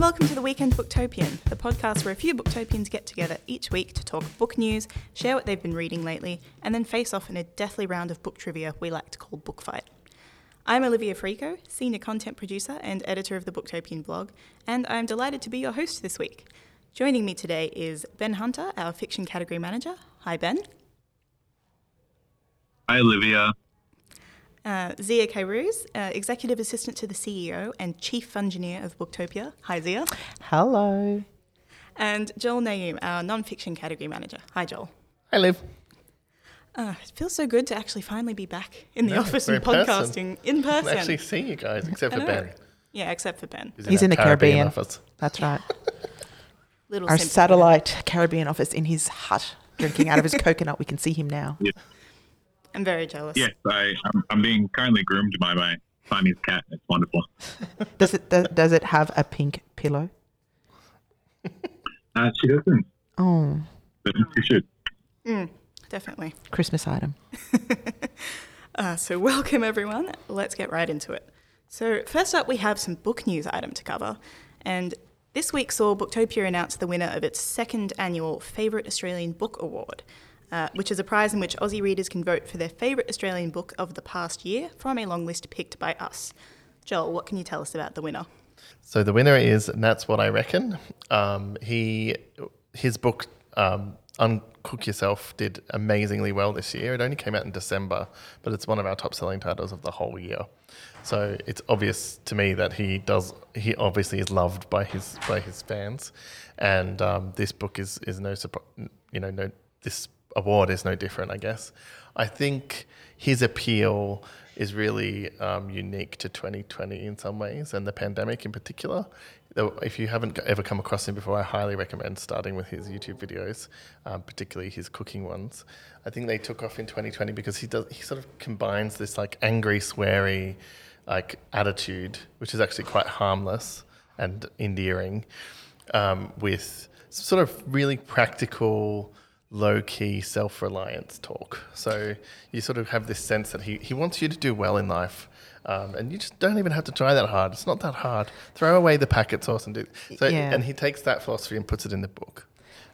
and welcome to the Weekend Booktopian, the podcast where a few booktopians get together each week to talk book news, share what they've been reading lately, and then face off in a deathly round of book trivia we like to call Book Fight. I'm Olivia Frico, senior content producer and editor of the Booktopian blog, and I'm delighted to be your host this week. Joining me today is Ben Hunter, our fiction category manager. Hi, Ben. Hi, Olivia. Uh, Zia Kairuz, uh, executive assistant to the CEO and chief engineer of Booktopia. Hi, Zia. Hello. And Joel Naoum, our non-fiction category manager. Hi, Joel. Hi, Liv. Uh, it feels so good to actually finally be back in the Yeah, office and in person. podcasting in person. actually see you guys, except for. Ben. Yeah, except for Ben. who's He's our in the Caribbean. office. That's right. Little Our satellite Caribbean office in his hut, drinking out of his coconut. We can see him now. I'm very jealous. Yes, I, I'm, I'm being kindly groomed by my Siamese cat. It's wonderful. Does it does, does it have a pink pillow? Uh, she doesn't, Oh, but she should. Definitely. Christmas item. Uh, so, welcome everyone. Let's get right into it. So, first up, we have some book news item to cover. And this week saw Booktopia announce the winner of its second annual Favourite Australian Book Award, uh, which is a prize in which Aussie readers can vote for their favourite Australian book of the past year from a long list picked by us. Joel, what can you tell us about the winner? So the winner is, Nat's What I Reckon. Um, he, his book, um, Uncook Yourself, did amazingly well this year. It only came out in December, but it's one of our top-selling titles of the whole year. So it's obvious to me that he does. He obviously is loved by his by his fans, and um, this book is is no surprise. You know, no this award is no different. I guess. I think his appeal is really um, unique to 2020 in some ways, and the pandemic in particular. If you haven't ever come across him before, I highly recommend starting with his YouTube videos, um, particularly his cooking ones. I think they took off in 2020 because he does he sort of combines this like angry, sweary, like attitude, which is actually quite harmless and endearing, um, with sort of really practical, low key self reliance talk. So you sort of have this sense that he, he wants you to do well in life. Um, and you just don't even have to try that hard. It's not that hard. Throw away the packet sauce and do. So, Yeah. and he takes that philosophy and puts it in the book.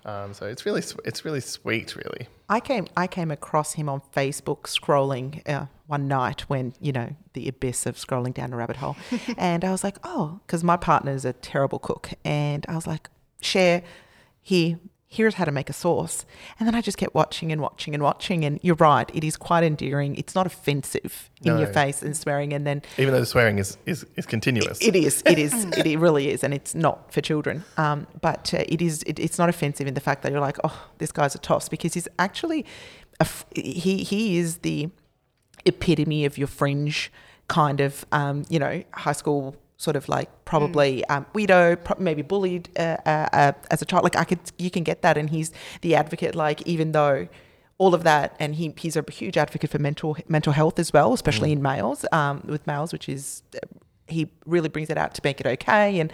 Um, so it's really, it's really sweet, really. I came I came across him on Facebook scrolling uh, one night when you know the abyss of scrolling down a rabbit hole, and I was like, oh, because my partner is a terrible cook, and I was like, share here. Here's how to make a sauce. And then I just kept watching and watching and watching. And you're right, it is quite endearing. It's not offensive in your face and swearing. And then Even though the swearing is, is, is continuous. it is. It is. It, it really is, and it's not for children. Um, but uh, it is. It, it's not offensive in the fact that you're like, oh, this guy's a toss because he's actually, a f- he he is the epitome of your fringe kind of, um, you know, high school sort of like probably um, widow, pro- maybe bullied uh, uh, uh, as a child. Like I could, you can get that, and he's the advocate. Like even though all of that, and he he's a huge advocate for mental mental health as well, especially in males um, with males, which is uh, he really brings it out to make it okay and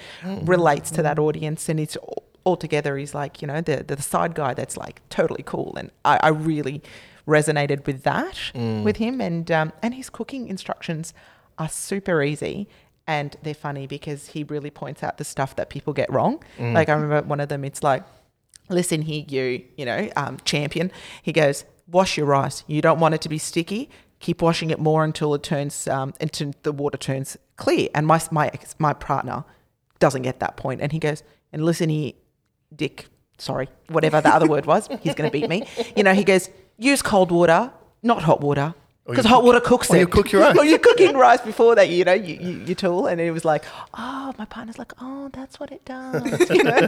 relates to that audience, and it's all altogether he's like you know the the side guy that's like totally cool, and I, I really resonated with that with him, and um, and his cooking instructions are super easy. And they're funny because he really points out the stuff that people get wrong. Like I remember one of them, it's like, listen here, you, you know, um, champion. He goes, wash your rice. You don't want it to be sticky. Keep washing it more until it turns, um, until the water turns clear. And my my ex- my partner doesn't get that point, and he goes, and listen here, Dick. Sorry, whatever the other word was, he's going to beat me. You know, he goes, use cold water, not hot water. Because hot water cooks it. you cook your own. or you're cooking rice before that, you know, you, you, you tool. And it was like, oh, my partner's like, oh, that's what it does. You know?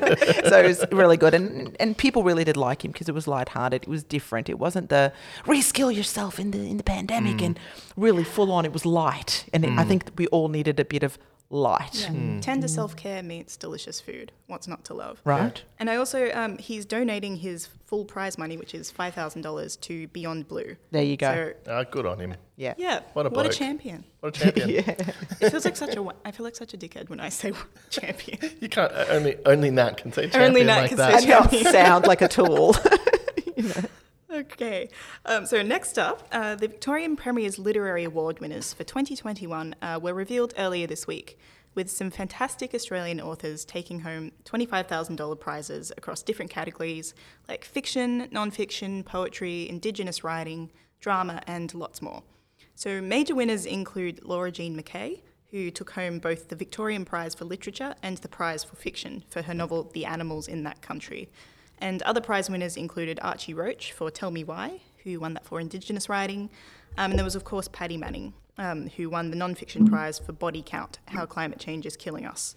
so it was really good. And and people really did like him because it was lighthearted. It was different. It wasn't the reskill yourself in the in the pandemic mm. and really full on. It was light. And it, I mm. think we all needed a bit of light. Yeah. Tender self care meets delicious food. What's not to love? Right? And I also, um, he's donating his full prize money, which is $5,000, to Beyond Blue. There you go. So, Ah, good on him. Yeah. yeah, What a what a champion. What a champion. yeah. It feels like such a, I feel like such a dickhead when I say champion. You can't, uh, only, only Nat can say champion Only Nat like can that. say And not sound like a tool. Okay. Um, so next up, uh, the Victorian Premier's Literary Award winners for 2021 uh, were revealed earlier this week. with some fantastic Australian authors taking home $25,000 prizes across different categories like fiction, non fiction, poetry, Indigenous writing, drama, and lots more. So, major winners include Laura Jean McKay, who took home both the Victorian Prize for Literature and the Prize for Fiction for her novel The Animals in That Country. And other prize winners included Archie Roach for Tell Me Why, who won that for Indigenous writing. Um, and there was, of course, Paddy Manning, um, who won the non-fiction prize for Body Count: How Climate Change is Killing Us,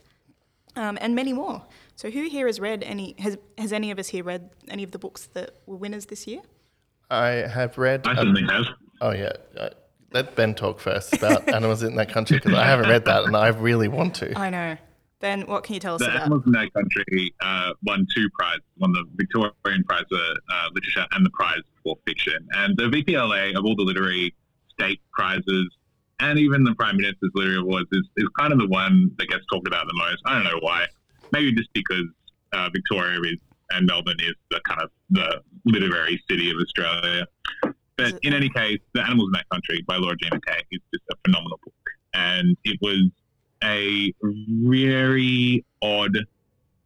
um, and many more. So, who here has read any? Has has any of us here read any of the books that were winners this year? I have read. I um, certainly have. Oh yeah. Uh, let Ben talk first about animals in that country because I haven't read that and I really want to. I know. Ben, what can you tell us about? The about? Animals in That Country uh, won two prizes, won the Victorian Prize for uh, Literature and the Prize for Fiction. And the VPLA, of all the literary state prizes, and even the Prime Minister's Literary Awards, is, is kind of the one that gets talked about the most. I don't know why. Maybe just because uh, Victoria is and Melbourne is the kind of the literary city of Australia. But in any case, The Animals in That Country by Laura Jean McKay is just a phenomenal book. And it was a very odd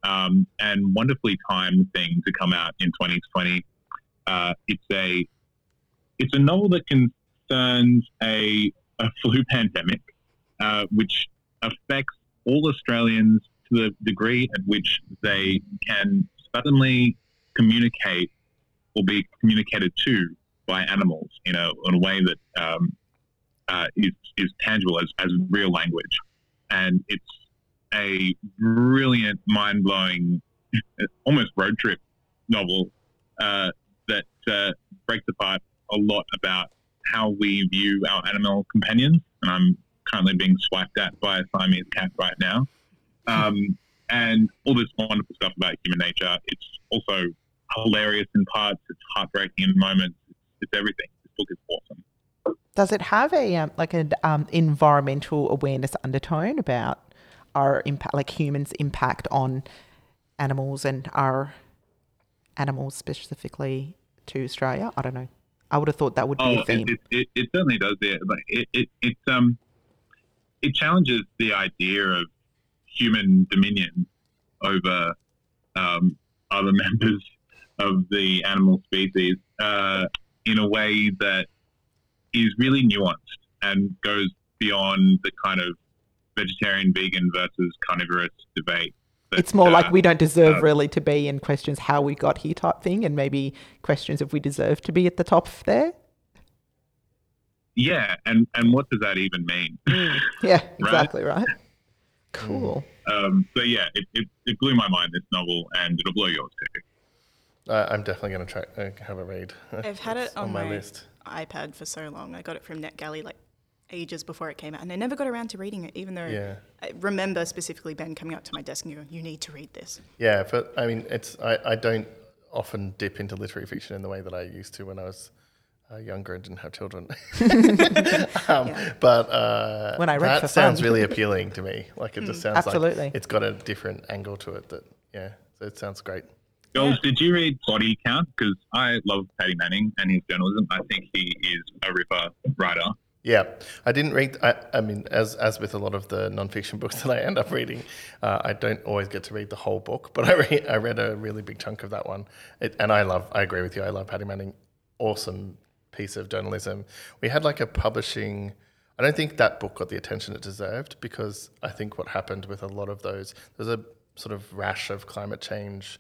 um, and wonderfully timed thing to come out in 2020. Uh, it's a it's a novel that concerns a, a flu pandemic, uh, which affects all Australians to the degree at which they can suddenly communicate or be communicated to by animals in a, in a way that um, uh, is, is tangible as, as real language. And it's a brilliant, mind blowing, almost road trip novel uh, that uh, breaks apart a lot about how we view our animal companions. And I'm currently being swiped at by a Siamese cat right now. Um, and all this wonderful stuff about human nature. It's also hilarious in parts, it's heartbreaking in moments, it's, it's everything. This book is awesome. Does it have a um, like an um, environmental awareness undertone about our impact, like humans' impact on animals and our animals specifically to Australia? I don't know. I would have thought that would be Oh, a it, theme. it, it, it certainly does. Yeah, but it, it it um it challenges the idea of human dominion over um, other members of the animal species uh, in a way that is really nuanced and goes beyond the kind of vegetarian, vegan versus carnivorous debate. that, it's more like uh, we don't deserve uh, really to be, and questions how we got here type thing, and maybe questions if we deserve to be at the top there. Yeah, and and what does that even mean? Yeah, exactly right. Cool. Um, so yeah, it, it, it blew my mind this novel, and it'll blow yours too. Uh, I'm definitely going to try uh, have a read. I've had it It's on, my, list. iPad for so long. I got it from NetGalley like ages before it came out, and I never got around to reading it, even though Yeah. I remember specifically Ben coming up to my desk and going, "You need to read this." Yeah, but I mean, it's I, I don't often dip into literary fiction in the way that I used to when I was uh, younger and didn't have children. um, Yeah. But uh, When I read that sounds fun. really appealing to me. Like it just sounds Absolutely. like it's got a different angle to it. That yeah, so it sounds great. Jules, did you read Body Count? Because I love Paddy Manning and his journalism. I think he is a ripper writer. Yeah, I didn't read. I, I mean, as as with a lot of the nonfiction books that I end up reading, uh, I don't always get to read the whole book. But I read, I read a really big chunk of that one, it, and I love. I agree with you. I love Paddy Manning. Awesome piece of journalism. We had like a publishing. I don't think that book got the attention it deserved because I think what happened with a lot of those there's a sort of rash of climate change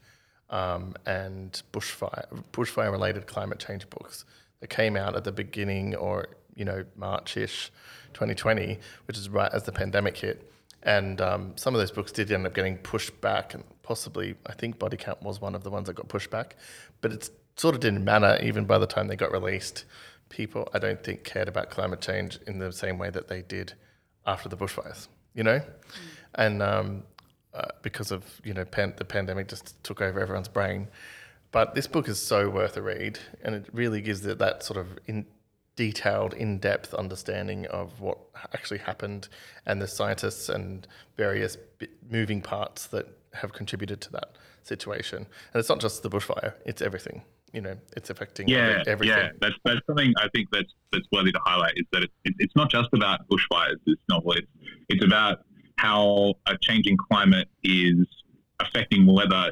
um, and bushfire bushfire related climate change books that came out at the beginning or you know Marchish 2020, which is right as the pandemic hit. And um, some of those books did end up getting pushed back, and possibly I think Body Count was one of the ones that got pushed back. But it sort of didn't matter even by the time they got released. People, I don't think, cared about climate change in the same way that they did after the bushfires. You know, and um, uh, because of you know pan- the pandemic just took over everyone's brain. But this book is so worth a read, and it really gives it that sort of in detailed, in-depth understanding of what actually happened, and the scientists and various moving parts that have contributed to that situation. And it's not just the bushfire; it's everything. You know, it's affecting Yeah, everything. yeah. That's that's something I think that's that's worthy to highlight is that it, it, it's not just about bushfires. This novel, it's it's about how a changing climate is affecting weather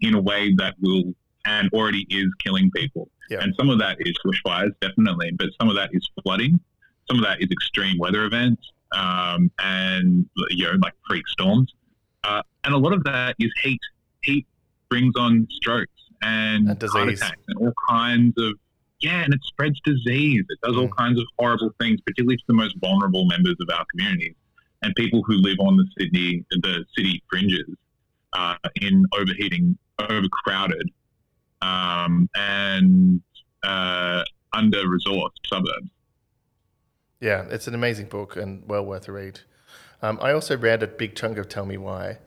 in a way that will and already is killing people. Yeah. And some of that is bushfires, definitely, but some of that is flooding. Some of that is extreme weather events, um, and you know, like freak storms. Uh, and a lot of that is heat. Heat brings on strokes and, And heart attacks and all kinds of yeah, and it spreads disease. It does all Mm. kinds of horrible things, particularly to the most vulnerable members of our communities and people who live on the Sydney, the city fringes, uh, in overheating, overcrowded, um, and uh, under-resourced suburbs. Yeah, it's an amazing book and well worth a read. Um, I also read a big chunk of Tell Me Why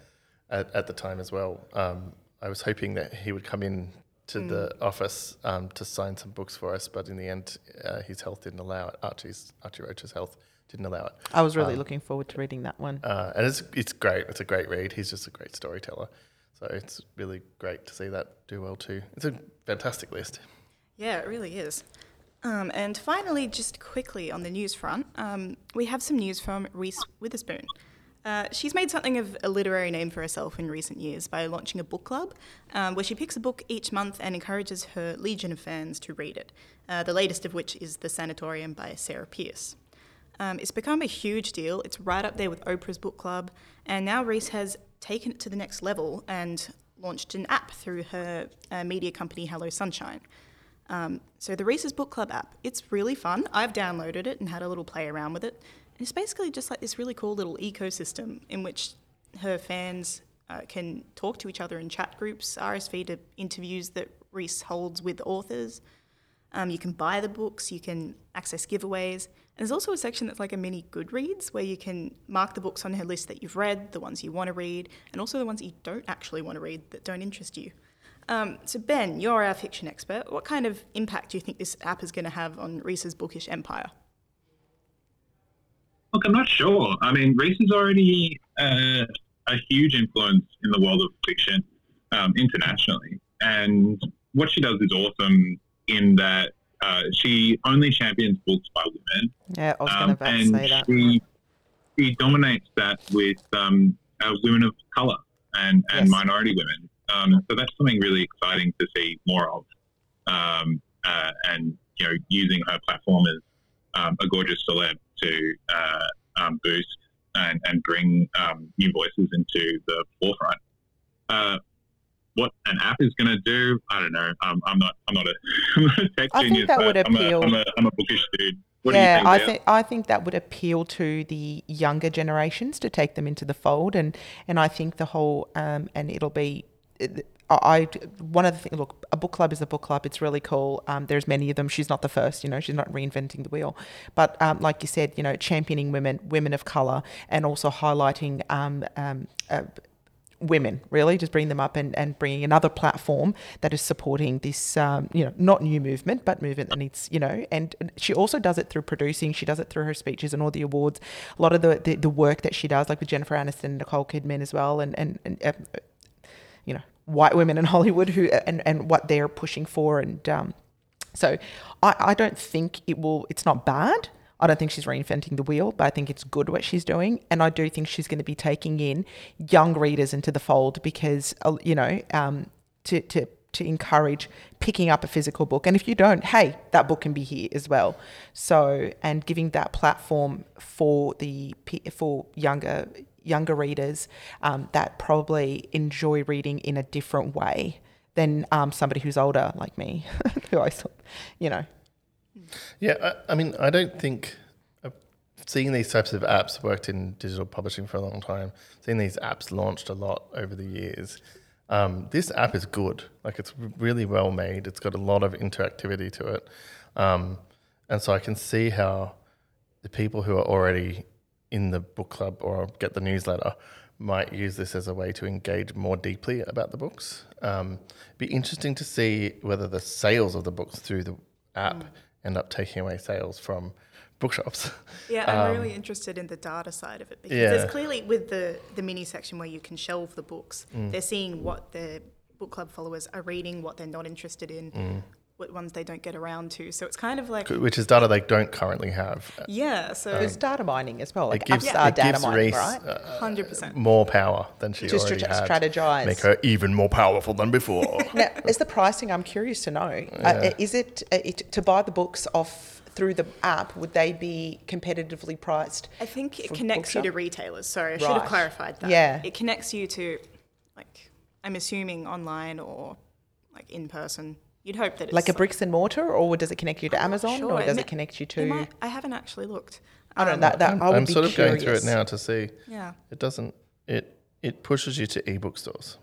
at, at the time as well. Um, I was hoping that he would come in to the office um, to sign some books for us, but in the end, uh, his health didn't allow it. Archie's Archie Roach's health didn't allow it. I was really Um, looking forward to reading that one. Uh, and it's it's great. It's a great read. He's just a great storyteller. So it's really great to see that do well too. It's a fantastic list. Yeah, it really is. Um, and finally, just quickly on the news front, um, we have some news from Reese Witherspoon. Uh, she's made something of a literary name for herself in recent years by launching a book club um, where she picks a book each month and encourages her legion of fans to read it, uh, the latest of which is The Sanatorium by Sarah Pearse. Um, it's become a huge deal. It's right up there with Oprah's book club, and now Reese has taken it to the next level and launched an app through her uh, media company Hello Sunshine. Um, so the Reese's Book Club app, it's really fun. I've downloaded it and had a little play around with it. It's basically just like this really cool little ecosystem in which her fans uh, can talk to each other in chat groups, RSV to interviews that Reese holds with authors. Um, you can buy the books, you can access giveaways. And there's also a section that's like a mini Goodreads where you can mark the books on her list that you've read, the ones you want to read, and also the ones you don't actually want to read that don't interest you. Um, so, Ben, you're our fiction expert. What kind of impact do you think this app is going to have on Reese's bookish empire? Look, I'm not sure. I mean, Reese is already uh, a huge influence in the world of fiction um, internationally. And what she does is awesome in that uh, she only champions books by women. Yeah, I was going Um, about to and say that. she, she dominates that with um, uh, women of color and, and Yes. minority women. Um, so that's something really exciting to see more of. Um, uh, and, you know, using her platform as um, a gorgeous celeb to uh, um, boost and, and bring um, new voices into the forefront. Uh, what an app is going to do, I don't know. Um, I'm not. I'm not a, I'm not a tech I think genius. that but would I'm a- appeal- I'm a, I'm a bookish dude. What yeah, you I think? Think I think that would appeal to the younger generations to take them into the fold, and and I think the whole um, and it'll be. I one of the things. Look, a book club is a book club. It's really cool. Um, there's many of them. She's not the first. You know, she's not reinventing the wheel. But um, like you said, you know, championing women, women of color, and also highlighting um, um, uh, women really just bring them up and, and bringing another platform that is supporting this um, you know not new movement but movement that needs you know and she also does it through producing she does it through her speeches and all the awards a lot of the the, the work that she does like with jennifer aniston and nicole kidman as well and and, and uh, you know white women in hollywood who and, and what they're pushing for and um, so I, I don't think it will, it's not bad. I don't think she's reinventing the wheel, but I think it's good what she's doing. And I do think she's going to be taking in young readers into the fold because, uh, you know, um, to, to, to encourage picking up a physical book. And if you don't, hey, that book can be here as well. So, and giving that platform for the, for younger, younger readers um, that probably enjoy reading in a different way than um, somebody who's older like me, who I you know, Yeah, I, I mean, I don't think I've seen these types of apps worked in digital publishing for a long time. Seeing these apps launched a lot over the years. Um, this app is good. Like it's really well made. It's got a lot of interactivity to it, um, and so I can see how the people who are already in the book club or get the newsletter might use this as a way to engage more deeply about the books. Um, be interesting to see whether the sales of the books through the app end up taking away sales from bookshops. Yeah, I'm Um, really interested in the data side of it because Yeah. there's clearly with the the mini section where you can shelve the books, Mm. they're seeing what the book club followers are reading, what they're not interested in. Mm. What ones they don't get around to. So it's kind of like which is data they don't currently have. yeah. So it's data mining as well, like It gives, upstart it data gives mining, Reese right? uh, hundred percent. more power than she To already strate- had. strategize. Make her even more powerful than before. Now, is the pricing? I'm curious to know. Uh, is it, uh, it to buy the books off through the app? Would they be competitively priced? I think it from connects you to retailers. Sorry, I should have clarified that. Yeah. It connects you to, like, I'm assuming online or like in person. You'd hope that it's Like a bricks and mortar, or does it connect you to Amazon, Sure, or does ma- it connect you to? might- I haven't actually looked. I don't Um, know. That, that I'm, I would I'm be sort of curious. going through it now to see. Yeah, It doesn't. It it pushes you to ebook stores,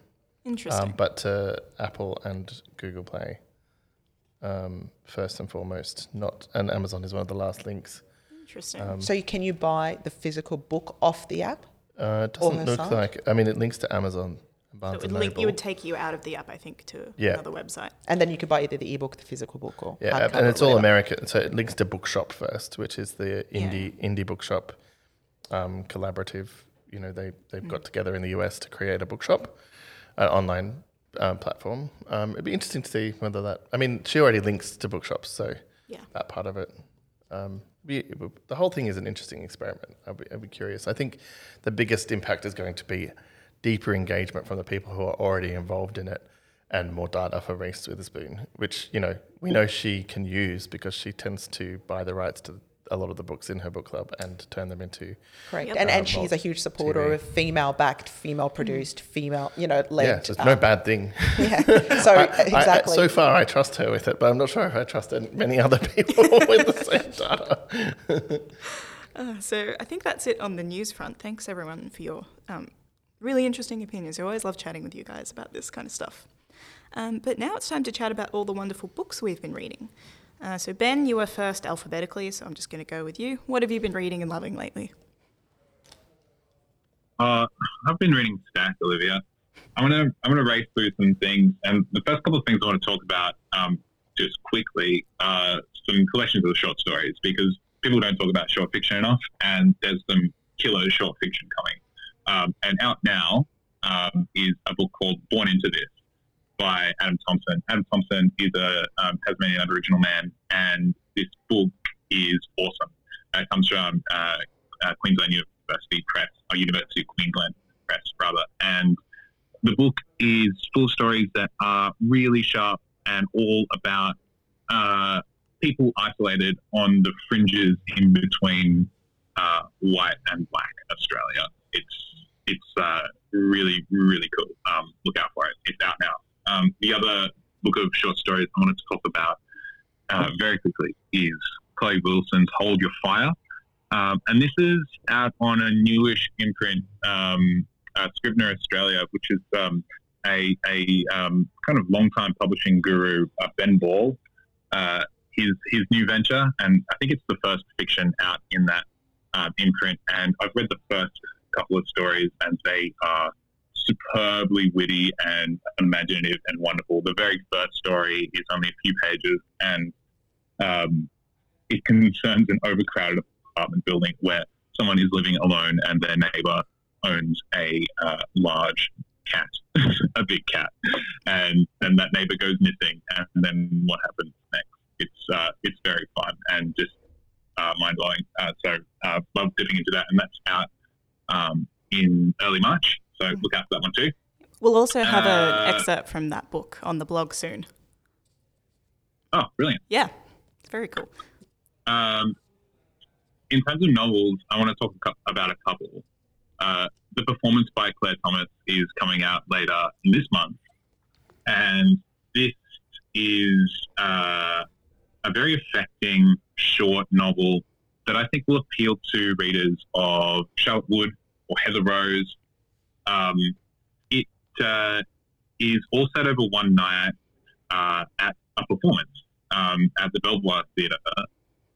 interesting. um, but to Apple and Google Play. Um, first and foremost, not and Amazon is one of the last links. interesting. um, So you, can you buy the physical book off the app? Uh, it doesn't look site? like. I mean, it links to Amazon, and So Barnes it would link, Noble. it would take you out of the app, I think, to Yeah. another website. And then you could buy either the ebook, the physical book, or Yeah, and it's all. American. So it links to Bookshop first, which is the Yeah. indie indie bookshop um, collaborative. You know, they they've Mm. got together in the US to create a bookshop, an online um, platform. Um, it'd be interesting to see whether that. I mean, she already links to bookshops, so Yeah. that part of it. Um, we, the whole thing is an interesting experiment. I'd be, I'd be curious. I think the biggest impact is going to be deeper engagement from the people who are already involved in it and more data for Reese Witherspoon, which, you know, we know she can use because she tends to buy the rights to a lot of the books in her book club and turn them into Correct. Yep. And, Uh, and she's a huge supporter TV. of female backed, female produced, female, you know, led. yeah, so it's no um, bad thing. yeah. So I- I- exactly. so far, I trust her with it, but I'm not sure if I trust many other people with the same data. Uh, so I think that's it on the news front. Thanks everyone for your um, really interesting opinions. I always love chatting with you guys about this kind of stuff. Um, but now it's time to chat about all the wonderful books we've been reading. Uh, so Ben, you were first alphabetically, so I'm just going to go with you. What have you been reading and loving lately? Uh, I've been reading Stack, Olivia. I'm gonna I'm gonna race through some things, and the first couple of things I want to talk about, um, just quickly, uh, some collections of short stories because people don't talk about short fiction enough, and there's some killer short fiction coming. Um, and out now um, is a book called Born Into This by Adam Thompson. Adam Thompson is a um, Tasmanian Aboriginal man, and this book is awesome. It comes from uh, uh, Queensland University Press, or University of Queensland Press, rather. And the book is full of stories that are really sharp and all about uh, people isolated on the fringes in between uh, white and black Australia. It's it's uh, really really cool. Um, look out for it. It's out now. Um, the other book of short stories I wanted to talk about uh, very quickly is Chloe Wilson's Hold Your Fire. Um, and this is out on a newish imprint, um, uh, Scribner Australia, which is um, a, a um, kind of long-time publishing guru, uh, Ben Ball. Uh, his his new venture, and I think it's the first fiction out in that um, imprint. And I've read the first couple of stories, and they are superbly witty and imaginative and wonderful. The very first story is only a few pages, and um, it concerns an overcrowded apartment building where someone is living alone and their neighbor owns a uh, large cat, a big cat, and then that neighbor goes missing, and then what happens next? It's uh, it's very fun and just uh, mind blowing. Uh, so uh, love dipping into that, and that's out um, in early March. So look out for that one too. We'll also have Uh, an excerpt from that book on the blog soon. Oh, brilliant! Yeah, it's very cool. Um, in terms of novels, I want to talk about a couple. Uh, the performance by Claire Thomas is coming out later this month, and this is uh, a very affecting short novel that I think will appeal to readers of Charlotte Wood or Heather Rose. Um, it uh, is all set over one night uh, at a performance um, at the Belvoir Theatre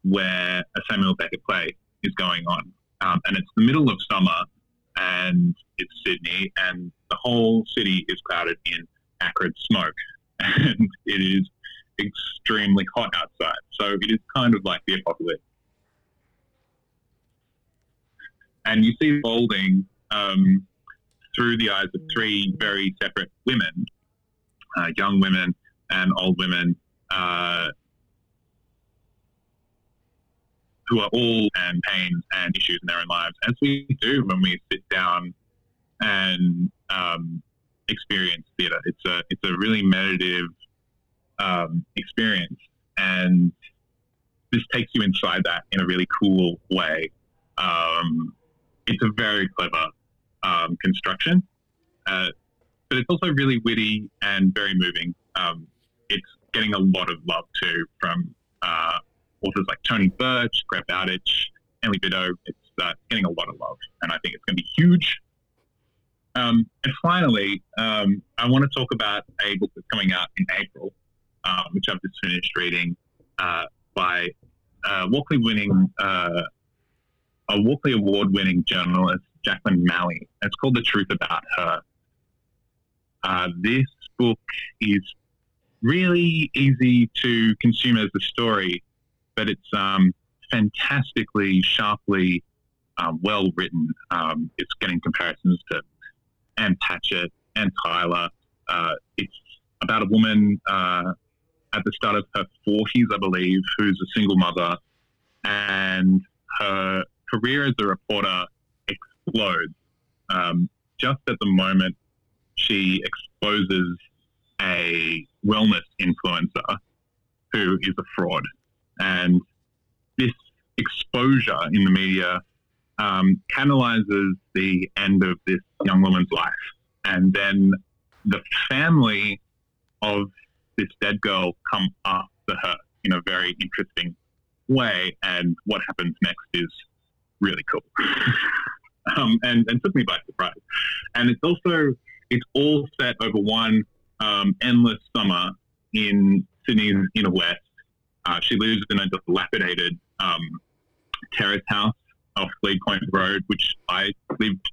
where a Samuel Beckett play is going on. Um, and it's the middle of summer and it's Sydney and the whole city is clouded in acrid smoke and it is extremely hot outside. So it is kind of like the apocalypse. And you see folding um, through the eyes of three very separate women, uh, young women and old women, uh, who are all and pains and issues in their own lives, as we do when we sit down and um, experience theatre. It's a it's a really meditative um, experience, and this takes you inside that in a really cool way. Um, it's a very clever um, construction, uh, but it's also really witty and very moving. Um, it's getting a lot of love too from uh, authors like Tony Birch, Greg Bowditch, Emily Biddulph. It's uh, getting a lot of love, and I think it's going to be huge. Um, and finally, um, I want to talk about a book that's coming out in April, uh, which I've just finished reading uh, by uh, Walkley winning uh, a Walkley Award winning journalist Jacqueline Maley. It's called The Truth About Her. Uh, this book is really easy to consume as a story, but it's um, fantastically, sharply um, well written. Um, it's getting comparisons to Ann Patchett and Tyler. Uh, it's about a woman uh, at the start of her 40s, I believe, who's a single mother, and her career as a reporter explodes. Um, just at the moment, she exposes a wellness influencer who is a fraud. And this exposure in the media um, canalizes the end of this young woman's life. And then the family of this dead girl come after her in a very interesting way. And what happens next is really cool. um, and, and took me by surprise. And it's also, it's all set over one um, endless summer in Sydney's inner west. Uh, she lives in a dilapidated um, terrace house off Glebe Point Road, which I lived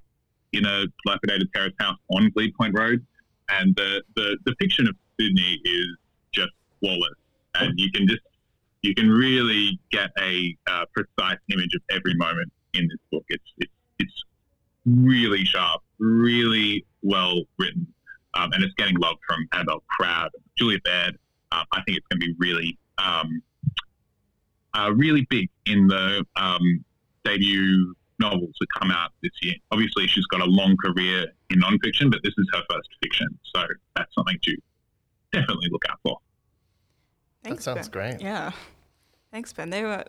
in a dilapidated terrace house on Glebe Point Road. And the, the depiction of Sydney is just flawless. And you can just, you can really get a uh, precise image of every moment in this book. It's, it's, it's really sharp, really well written. Um, and it's getting love from Annabel Crabb, Julia Baird. Uh, I think it's going to be really, um, uh, really big in the um, debut novels that come out this year. Obviously, she's got a long career in nonfiction, but this is her first fiction, so that's something to definitely look out for. Thanks, sounds Ben. great. Yeah. Thanks, Ben. They were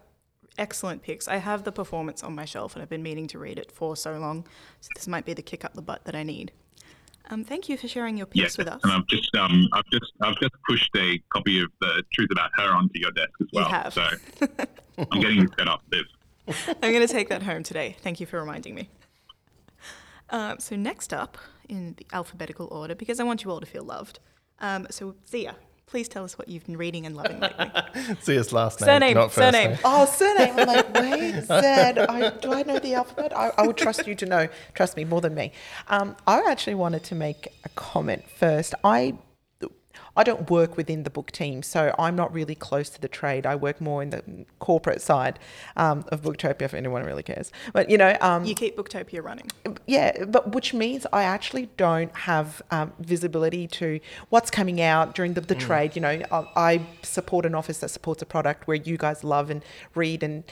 excellent picks. I have the performance on my shelf and I've been meaning to read it for so long. So this might be the kick up the butt that I need. Um, thank you for sharing your picks with us. and I've just um, I've just I've just pushed a copy of the Truth About Her onto your desk as well. You have. So I'm getting set up. This. I'm going to take that home today. Thank you for reminding me. Um, so next up in the alphabetical order, because I want you all to feel loved. Um, so Zia, please tell us what you've been reading and loving lately. See his last name, Surname, not first surname. name. Oh, surname. I'm like, wait, Z. I, do I know the alphabet? I, I would trust you to know. Trust me more than me. Um, I actually wanted to make a comment first. I I don't work within the book team, so I'm not really close to the trade. I work more in the corporate side um, of Booktopia, if anyone really cares. But you know, um, You keep Booktopia running. yeah, but which means I actually don't have um, visibility to what's coming out during the, the trade. You know, I, I support an office that supports a product where you guys love and read and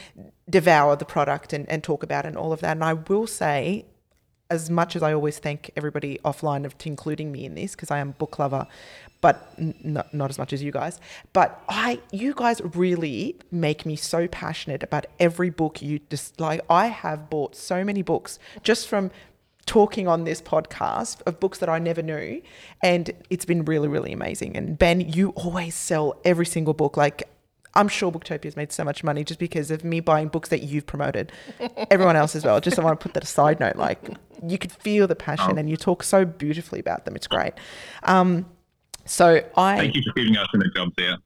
devour the product and, and talk about it and all of that. And I will say, as much as I always thank everybody offline of including me in this because I am a book lover, but n- not, as much as you guys. But I, you guys really make me so passionate about every book you just like. I have bought so many books just from talking on this podcast of books that I never knew, and it's been really, really amazing. And Ben, you always sell every single book like. I'm sure Booktopia's made so much money just because of me buying books that you've promoted. Everyone else as well. Just I want to put that a side note. Like you could feel the passion and you talk so beautifully about them. It's great. Um, so I Thank you for giving us in the job there.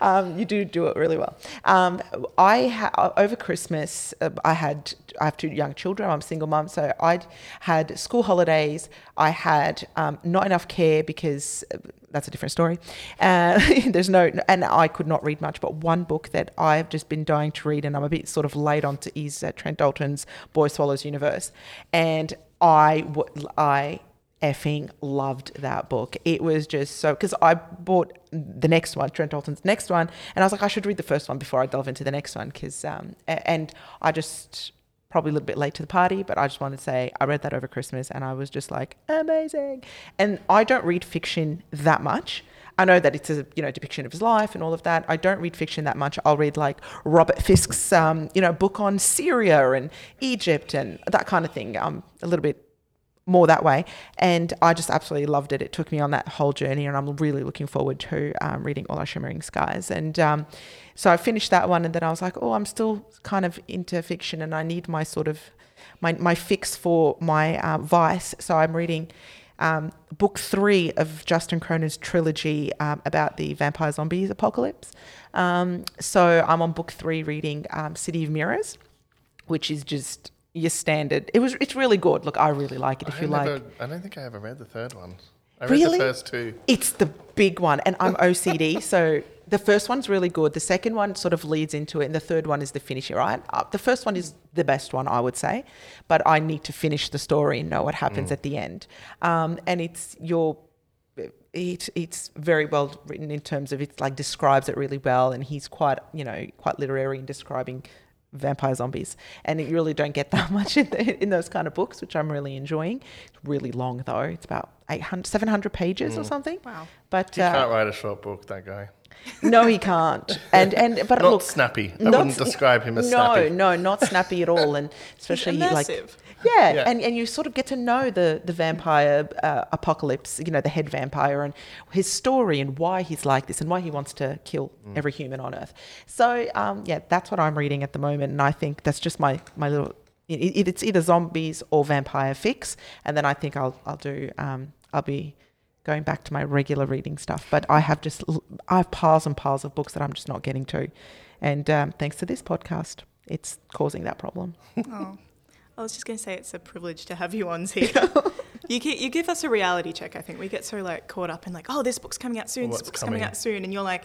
um, you do do it really well. Um, I ha- over Christmas uh, I had I have two young children. I'm a single mum, so I had school holidays. I had um, not enough care because uh, that's a different story. Uh, there's no, and I could not read much. But one book that I've just been dying to read, and I'm a bit sort of late onto, is uh, Trent Dalton's Boy Swallows Universe, and I w- I effing loved that book. It was just so because I bought the next one, Trent Dalton's next one, and I was like, I should read the first one before I delve into the next one because, um, and I just probably a little bit late to the party, but I just wanted to say I read that over Christmas and I was just like amazing. And I don't read fiction that much. I know that it's a you know depiction of his life and all of that. I don't read fiction that much. I'll read like Robert Fisk's um, you know book on Syria and Egypt and that kind of thing. I'm a little bit more that way. And I just absolutely loved it. It took me on that whole journey, and I'm really looking forward to um, reading All Our Shimmering Skies. And um, so I finished that one, and then I was like, oh, I'm still kind of into fiction, and I need my sort of my my fix for my uh, vice. So I'm reading. Um, book three of Justin Cronin's trilogy um, about the vampire zombies apocalypse. Um, so I'm on book three reading um, City of Mirrors, which is just your standard. It was it's really good. Look, I really like it. If I you never, like, I don't think I ever read the third one. I read Really? the first two. it's the big one, and I'm OCD, so the first one's really good. The second one sort of leads into it, and the third one is the finisher. Right? Uh, the first one is the best one, I would say, but I need to finish the story and know what happens at the end. Um, and it's your it, it's very well written in terms of it like describes it really well and he's quite you know quite literary in describing vampire zombies and you really don't get that much in, the, in those kind of books which i'm really enjoying it's really long though it's about 800 700 pages or something Wow. but He uh, can't write a short book, that guy. no he can't and and but Not look snappy. I not wouldn't s- describe him as no snappy. no not snappy at all and especially like immersive. Yeah, Yeah. And, and you sort of get to know the the vampire uh, apocalypse, you know, the head vampire and his story and why he's like this and why he wants to kill Mm. every human on Earth. So um, yeah, that's what I'm reading at the moment, and I think that's just my my little. It, it- it's either zombies or vampire fix, and then I think I'll I'll do um, I'll be going back to my regular reading stuff. But I have just l- I have piles and piles of books that I'm just not getting to, and um, thanks to this podcast, it's causing that problem. Oh, I was just going to say it's a privilege to have you on here. you, gi- you give us a reality check, I think. We get so like caught up in like, oh, this book's coming out soon, What's this book's coming coming? out soon. And you're like,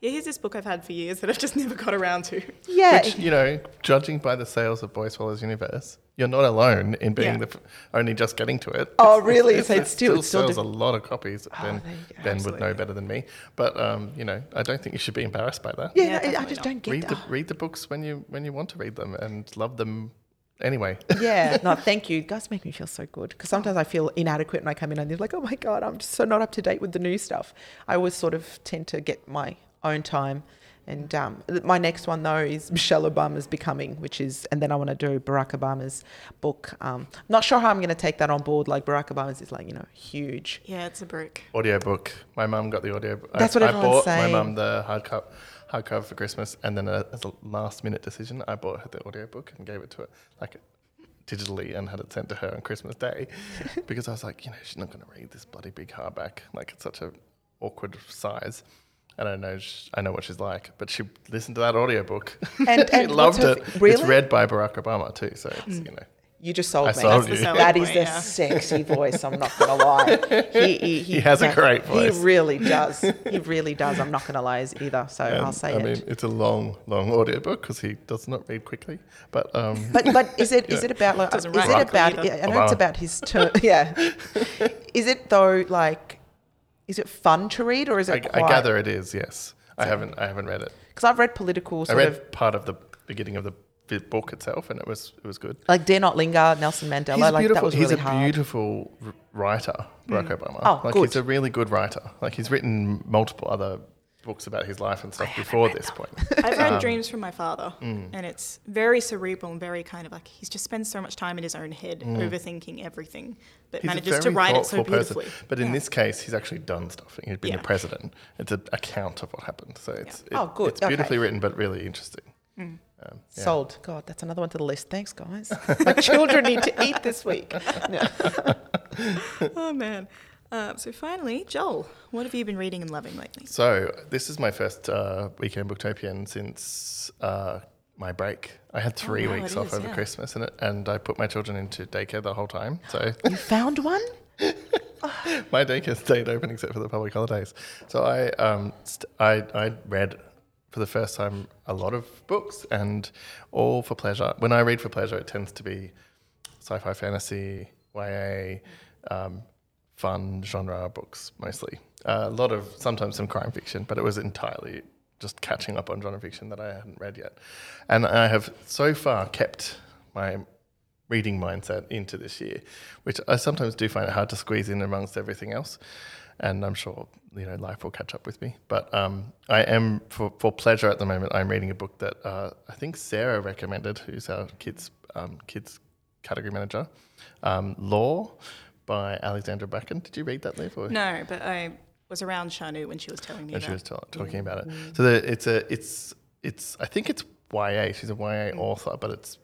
yeah, here's this book I've had for years that I've just never got around to. Yeah, Which, you know, judging by the sales of Boy Swallows Universe, you're not alone in being Yeah. the f- only just getting to it. Oh, It's- really? it's- So it it's still- it's still sells di- a lot of copies. ben there you go. ben would know better than me. But, um, you know, I don't think you should be embarrassed by that. Yeah, Yeah, no, I- I just not. don't get read that. the read the books when you when you want to read them and love them anyway. yeah, no, thank you. You guys make me feel so good because sometimes I feel inadequate when I come in and they're like, oh my God, I'm just so not up to date with the new stuff. I always sort of tend to get my own time. And um, my next one, though, is Michelle Obama's Becoming, which is, and then I want to do Barack Obama's book. Um, not sure how I'm going to take that on board. Like, Barack Obama's is like, you know, huge. Yeah, it's a brick. audiobook. My mum got the audio. That's I, what I everyone's bought saying. my mum the hard hardcover hardcover for Christmas, and then uh as a last minute decision, I bought her the audiobook and gave it to her like digitally and had it sent to her on Christmas Day because I was like, you know, she's not going to read this bloody big hardback. Like it's such a awkward size. And I know I know what she's like, but she listened to that audiobook. And- she and loved her it. f- It's read by Barack Obama too, so it's you know. You just sold I me. sold That's you. the selling That is point, the yeah. sexy voice. I'm not gonna lie. He, he, He has a great voice. He really does. He really does. I'm not gonna lie either. So I'll And, say I it. mean, it's a long, long audiobook because he does not read quickly. But um, But but is it is Yeah. it about like is it about quickly either. I know it's about his turn yeah. is it though like is it fun to read or is it I quite gather it is. Yes, I haven't. I haven't read it. because I've read political I read of part of the beginning of the bi- book itself, and it was it was good. like Dare Not Linger, Nelson Mandela. He's like beautiful. that was he's really a hard. Mm. beautiful r- writer, Barack Obama. Oh, like good. he's a really good writer. Like he's written multiple other books about his life and stuff before this point. I've Um, read Dreams from My Father, mm. and it's very cerebral and very kind of like he's just spends so much time in his own head, overthinking everything, but Mm. He's manages to write it so thoughtful person. beautifully. But in this case, he's actually done stuff. He's been Yeah. the president. It's an account of what happened. So it's Oh, it- good. It's beautifully Okay. written, but really interesting. Mm. Um, yeah. Sold. God, that's another one to the list. Thanks, guys. My children need to eat this week. No. oh man. Uh, so finally, Joel, what have you been reading and loving lately? So this is my first uh, weekend booktopian since uh, my break. I had three wow, weeks off is, over yeah. Christmas, and, it, and I put my children into daycare the whole time. So You found one? my daycare stayed open except for the public holidays. So I um, st- I I read for the first time a lot of books and all for pleasure. When I read for pleasure, it tends to be sci-fi, fantasy, YA. Um, fun genre books mostly. Uh, a lot of sometimes some crime fiction, but it was entirely just catching up on genre fiction that I hadn't read yet. And I have so far kept my reading mindset into this year, which I sometimes do find it hard to squeeze in amongst everything else. And I'm sure you know life will catch up with me. But um, I am for, for pleasure at the moment. I'm reading a book that uh, I think Sarah recommended, who's our kids um, kids category manager. Um, Lore by Alexandra Bracken. Did you read that, Liv? Or? No, but I was around Shanu when she was telling me And that. she was ta- talking about it. So the, it's a it's it's I think it's YA. She's a YA author, but it's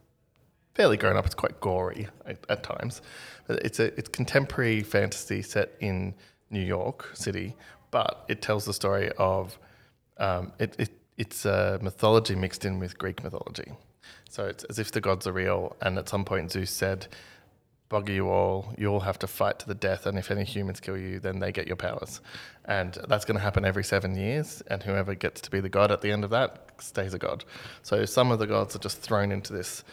fairly grown up. It's quite gory at, at times. But It's a it's contemporary fantasy set in New York City, but it tells the story of um, it, it it's a mythology mixed in with Greek mythology. So it's as if the gods are real, and at some point Zeus said, "Bugger you all! You all have to fight to the death, and if any humans kill you, then they get your powers." And that's going to happen every seven years, and whoever gets to be the god at the end of that stays a god. So some of the gods are just thrown into this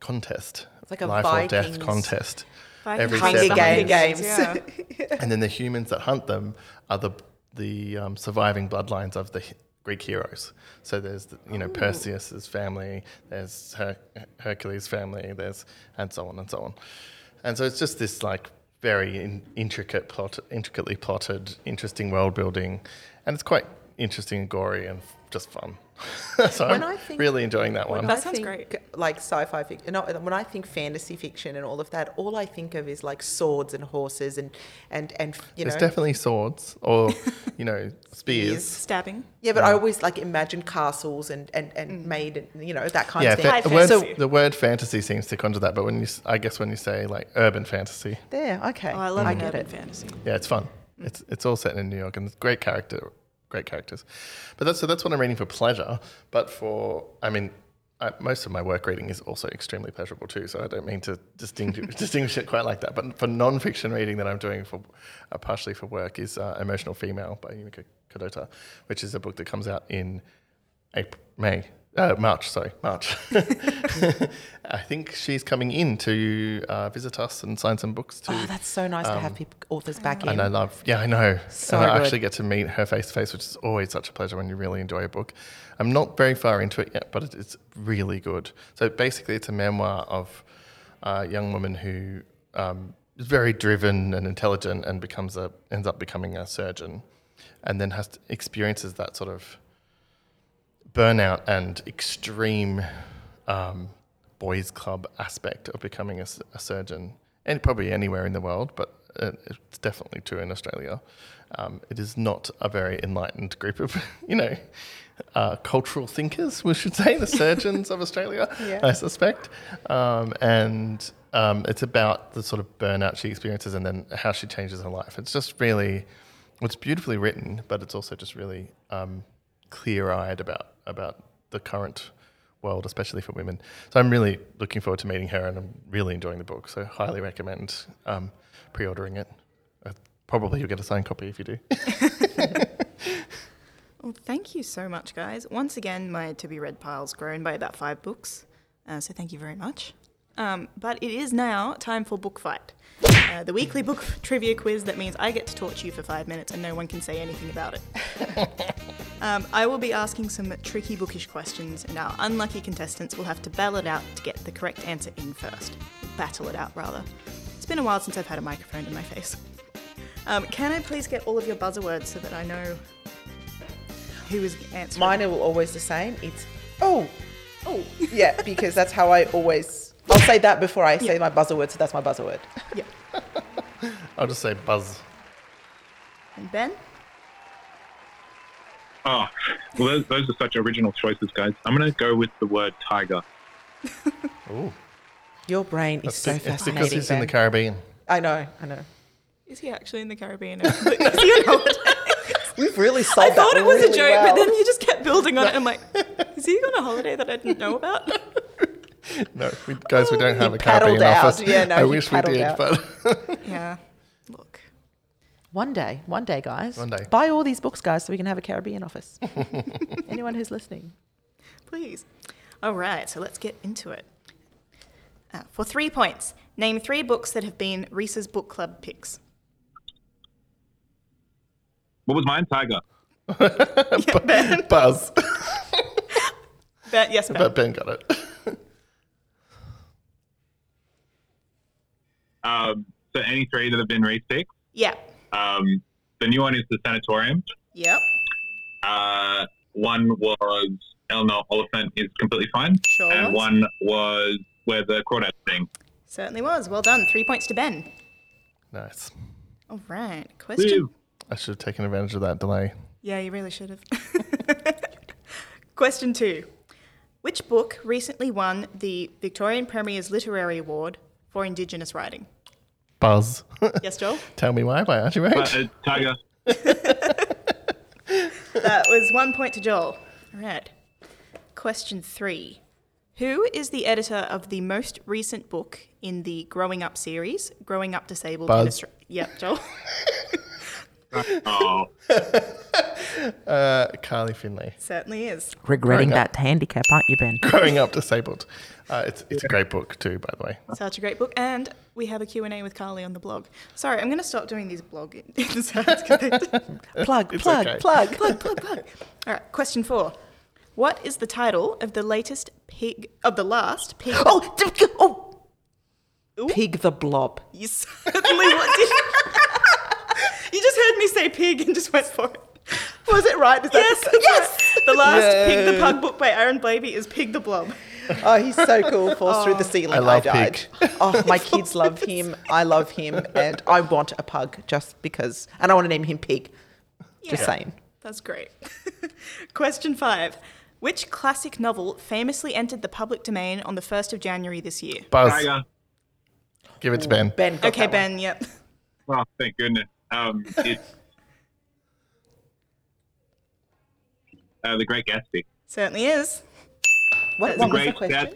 contest, It's like a life or death contest. Every Hunger seven Ga- years. Games. Yeah. and then the humans that hunt them are the the um, surviving bloodlines of the Greek heroes. So there's the, you know Perseus's family, there's Her- Hercules' family, there's and so on and so on. And so it's just this like very in, intricate plot, intricately plotted, interesting world building, and it's quite interesting and gory and f- just fun. so When I'm think- really enjoying that one. That I sounds think, great. Like sci-fi fiction. No, when I think fantasy fiction and all of that, all I think of is like swords and horses and and and you There's know. definitely swords or you know spears. Stabbing. yeah, but I always like imagine castles and and and mm. made you know that kind Yeah, of thing. High fa- the, word, fantasy. the word fantasy seems to conjure that, but when you, I guess when you say like urban fantasy, there, okay. Oh, I love mm. I get urban it. fantasy. yeah, it's fun. Mm. It's it's all set in New York and it's great character, great characters. But that's so that's what I'm reading for pleasure. But for I mean, I, most of my work reading is also extremely pleasurable too. So I don't mean to distinguish distinguish it quite like that. But for non-fiction reading that I'm doing for uh, partially for work is uh, Emotional Female by Yumiko Kadota, which is a book that comes out in April, May, uh, March. Sorry, March. I think she's coming in to uh, visit us and sign some books too. Oh, that's so nice to have people authors back in. And I love, yeah, I know. So and I good. actually get to meet her face to face, which is always such a pleasure when you really enjoy a book. I'm not very far into it yet, but it's really good. So basically, it's a memoir of a young woman who um, is very driven and intelligent and becomes a ends up becoming a surgeon, and then has to, experiences that sort of burnout and extreme um, boys' club aspect of becoming a surgeon, and probably anywhere in the world, but uh, it's definitely true in Australia. Um, it is not a very enlightened group of, you know, uh, cultural thinkers, we should say, the surgeons of Australia, Yeah. I suspect. Um, and um, it's about the sort of burnout she experiences and then how she changes her life. It's just really, it's beautifully written, but it's also just really um, clear-eyed about about the current world, especially for women. So I'm really looking forward to meeting her, and I'm really enjoying the book. So highly recommend um, pre-ordering it. Uh, probably you'll get a signed copy if you do. Well, thank you so much, guys. Once again, my to be read pile's grown by about five books, uh, so thank you very much. Um, but it is now time for Book Fight, uh, the weekly book trivia quiz that means I get to talk to you for five minutes and no one can say anything about it. um, I will be asking some tricky bookish questions, and our unlucky contestants will have to battle it out to get the correct answer in first. Battle it out, rather. It's been a while since I've had a microphone in my face. Um, can I please get all of your buzzer words so that I know who is answering? Mine are always the same. It's oh, oh, yeah, because that's how I always. I'll say that before I say Yeah. my buzzer word, so that's my buzzer word. Yeah. I'll just say buzz. And Ben? Oh, well, those, those are such original choices, guys. I'm going to go with the word tiger. Ooh, Your brain is so fascinating. it's because fascinating. he's in the Caribbean. I know, I know. Is he actually in the Caribbean? is he on holiday? We've really sold I thought that it was a joke, well. but then you just kept building on it. I'm like, is he on a holiday that I didn't know about? No, we, guys, we don't have He a Caribbean paddled out. office. Yeah, no, I wish we did, out. but Yeah. Look. One day, one day, guys. One day. Buy all these books, guys, so we can have a Caribbean office. Anyone who's listening. Please. All right, so let's get into it. Uh, for three points, name three books that have been Reese's Book Club picks. What was mine? Tiger. Yeah, ben. Buzz. ben. Yes, Ben. but Ben got it. Um, so any three that have been repicked. Yeah. Um, the new one is the sanatorium. Yep. Uh, one was Eleanor Oliphant is completely fine, Sure and was. one was where the crawdads sing. Certainly was. Well done. Three points to Ben. nice. All right. Question. Woo. I should have taken advantage of that delay. Yeah, you really should have. Question two. Which book recently won the Victorian Premier's Literary Award for Indigenous writing? Buzz. Yes, Joel? Tell me why by Archie Roach. Uh, uh, Tiger. That was one point to Joel. All right. Question three. Who is the editor of the most recent book in the Growing Up series, Growing Up Disabled in Buzz. Australia? Yep, Joel. Oh, Uh, Carly Findlay. Certainly is. Regretting Growing up. that handicap, aren't you, Ben? Growing Up Disabled. Uh, it's it's a great book too, by the way. Such a great book. And we have a Q&A with Carly on the blog. Sorry, I'm going to stop doing these blog inserts. 'cause they- Plug, It's plug, okay. plug. plug, plug, plug. All right, question four. What is the title of the latest pig, of the last pig? Oh, d- oh. Ooh. Pig the Blob. You certainly what did. you just heard me say pig and just went for it. Was it right? Is that Yes, the- yes. The last Pig the Pug book by Aaron Blabey is Pig the Blob. Oh, he's so cool. Falls through the ceiling. I love died. Pig. Oh, my kids love him. I love him, and I want a pug just because. And I want to name him Pig. Just saying. That's great. Question five. Which classic novel famously entered the public domain on the 1st of January this year? Buzz. Tiger. Give it to Ben. Ben. got Okay, that one. Ben, yep. Oh, thank goodness. Um, it's uh, the Great Gatsby. Certainly is. What, The what the Great question?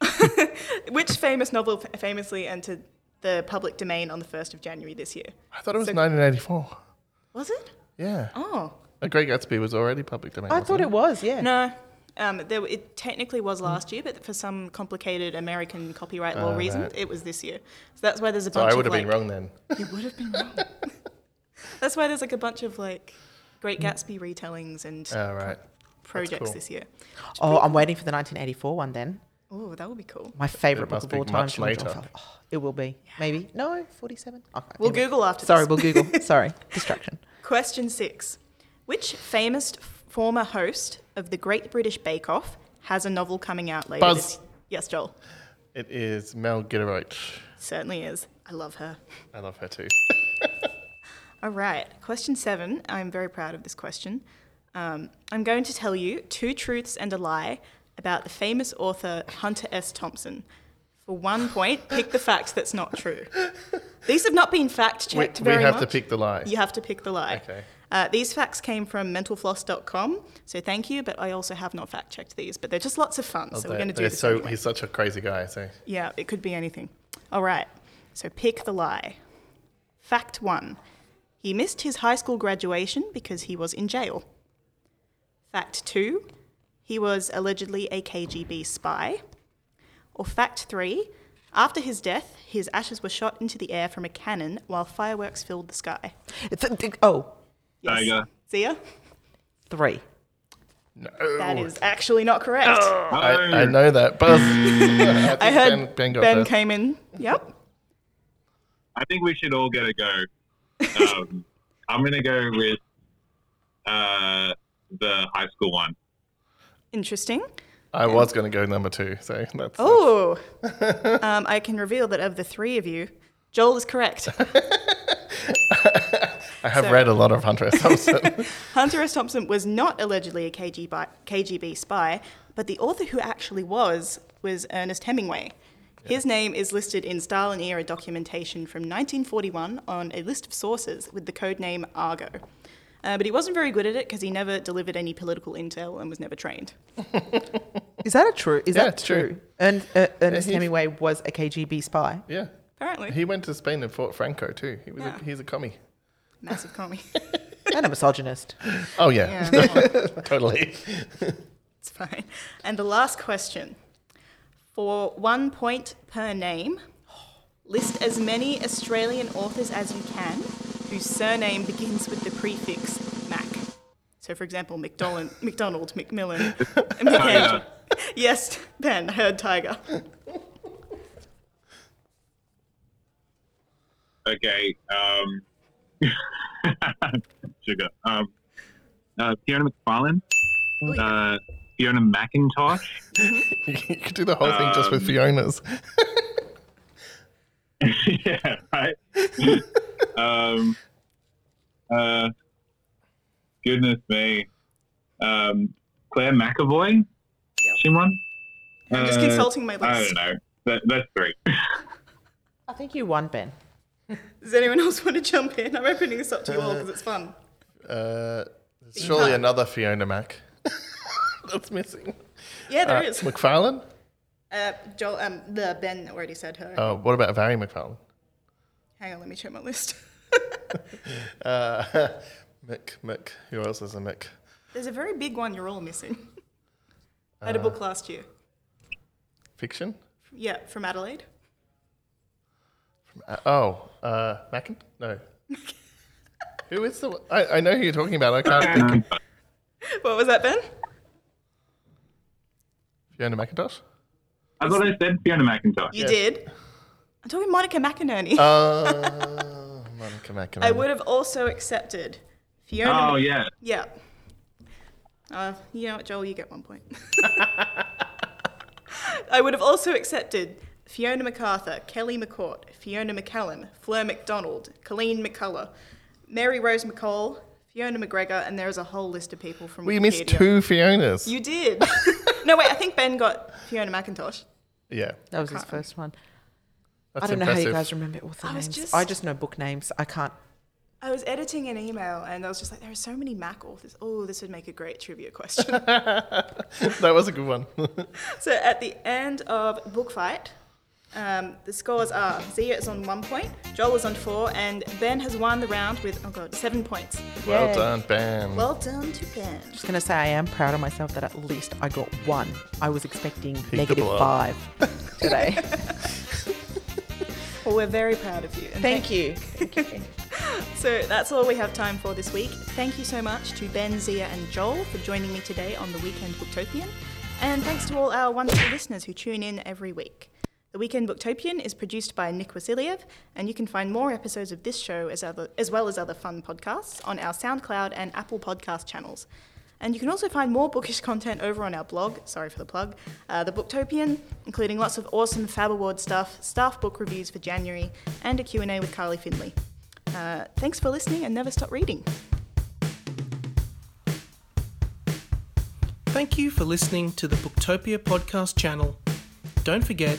Gatsby. Which famous novel f- famously entered the public domain on the 1st of January this year? I thought it was So- 1984. Was it? Yeah. Oh. A Great Gatsby was already public domain. I thought it was, yeah. No. Um, there, it technically was last year, but for some complicated American copyright law Oh, reason, right. it was this year. So that's why there's a bunch. So bunch I would of have been wrong then. You would have been wrong. that's why there's like a bunch of like Great mm. Gatsby retellings and Oh, right. projects cool. this year. Oh, I'm waiting for the 1984 one then. Oh, that would be cool. My favourite book of all time. much later. Oh, it will be. Maybe. No, 47. Okay, We'll anyway. Google after Sorry, this. we'll Google. Sorry. Distraction. Question six. Which famous former host of the Great British Bake Off has a novel coming out later Buzz. this Yes, Joel. It is Mel Giedroyc. Certainly is. I love her. I love her too. All right. Question seven. I'm very proud of this question. Um, I'm going to tell you two truths and a lie about the famous author Hunter S. Thompson. For one point, pick the fact that's not true. These have not been fact We, checked we very have to pick the lie. You have to pick the lie. Okay. Uh, these facts came from mentalfloss.com, so thank you, but I also have not fact checked these, but they're just lots of fun, so we're going to do this. so anyway. he's such a crazy guy. So Yeah, it could be anything. All right, so pick the lie. Fact one he missed his high school graduation because he was in jail. Fact two he was allegedly a KGB spy. Or fact three after his death, his ashes were shot into the air from a cannon while fireworks filled the sky. It's a, th- oh, Yes. Tiger. Zia? three. no. That is actually not correct. I, I know that. but mm. I, I heard Ben, ben, Ben came in. Yep. I think we should all get a go. Um, I'm going to go with uh, the high school one. Interesting. I was going to go number two. So that's. Oh, um, I can reveal that of the three of you, Joel is correct. I have so- read a lot of Hunter S. Thompson. Hunter S. Thompson was not allegedly a KG bi- KGB spy, but the author who actually was was Ernest Hemingway. His name is listed in Stalin era documentation from 1941 on a list of sources with the code name Argo. Uh, but he wasn't very good at it because he never delivered any political intel and was never trained. Is that a true? Is Yeah, that it's true. true? Ern, uh, Ernest he- Hemingway was a KGB spy. yeah. Apparently, He went to Spain and fought Franco too. He was Yeah. a, he's a commie. massive commie. and a misogynist. Oh yeah, yeah, totally. it's fine. And the last question. For one point per name, list as many Australian authors as you can whose surname begins with the prefix Mac. So, for example, McDonald, McDonald Macmillan, and McAndrew. Yes, Ben, I heard tiger. Okay. Um, sugar. Um, uh, Fiona McFarlane. Oh, yeah. Uh, Fiona McIntosh. you could do the whole thing just with Um, Fiona's. yeah, right. um, uh, goodness me. Um, Claire McAvoy. Yep. She won. I'm just Uh, consulting my list. I don't know. That, that's three. I think you won, Ben. Does anyone else want to jump in? I'm opening this up to you all because it's fun. Uh, surely another Fiona Mac that's missing. Yeah, there Uh, is. McFarlane? Uh, Joel, um, the Ben already said her. Oh, what about Barry McFarlane? Hang on, let me check my list. Uh, Mick, Mick. Who else is a Mick? There's a very big one you're all missing. I had a book last year. Fiction? Yeah, from Adelaide. Uh, oh, uh, Mackin? No. who is the? I, I know who you're talking about. I can't think. What was that, Ben? Fiona McIntosh. I thought I said Fiona McIntosh. You Yeah. did. I'm talking Monica McInerney. Uh, Monica McIntosh. I would have also accepted Fiona. Oh, yeah. Yeah. Uh, you know what, Joel, you get one point. I would have also accepted Fiona MacArthur, Kelly McCourt, Fiona McCallum, Fleur McDonald, Colleen McCullough, Mary Rose MacColl, Fiona McGregor, and there's a whole list of people from We missed Wikipedia. two Fionas. You did. no, wait, I think Ben got Fiona McIntosh. yeah, That was his first one. that's I don't know impressive. how you guys remember author I was names. just- I just know book names. I can't. I was editing an email and I was just like, there are so many Mac authors. Oh, this would make a great trivia question. that was a good one. So at the end of book fight, um, the scores are Zia is on one point, Joel is on four, and Ben has won the round with oh god seven points. well Yay. done, Ben. Well done to Ben. just gonna say I am proud of myself that at least I got one. I was expecting the negative blow. five today. Well, we're very proud of you. and Thank you. So that's all we have time for this week. Thank you so much to Ben, Zia, and Joel for joining me today on the Weekend Booktopian. And thanks to all our wonderful listeners who tune in every week. The Weekend Booktopian is produced by Nick Vasiliev, and you can find more episodes of this show as, other, as well as other fun podcasts on our SoundCloud and Apple podcast channels. And you can also find more bookish content over on our blog, sorry for the plug, uh, The Booktopian, including lots of awesome Fab Award stuff, staff book reviews for January, and a Q&A with Carly Findlay. Uh, thanks for listening and never stop reading. Thank you for listening to the Booktopia podcast channel. Don't forget,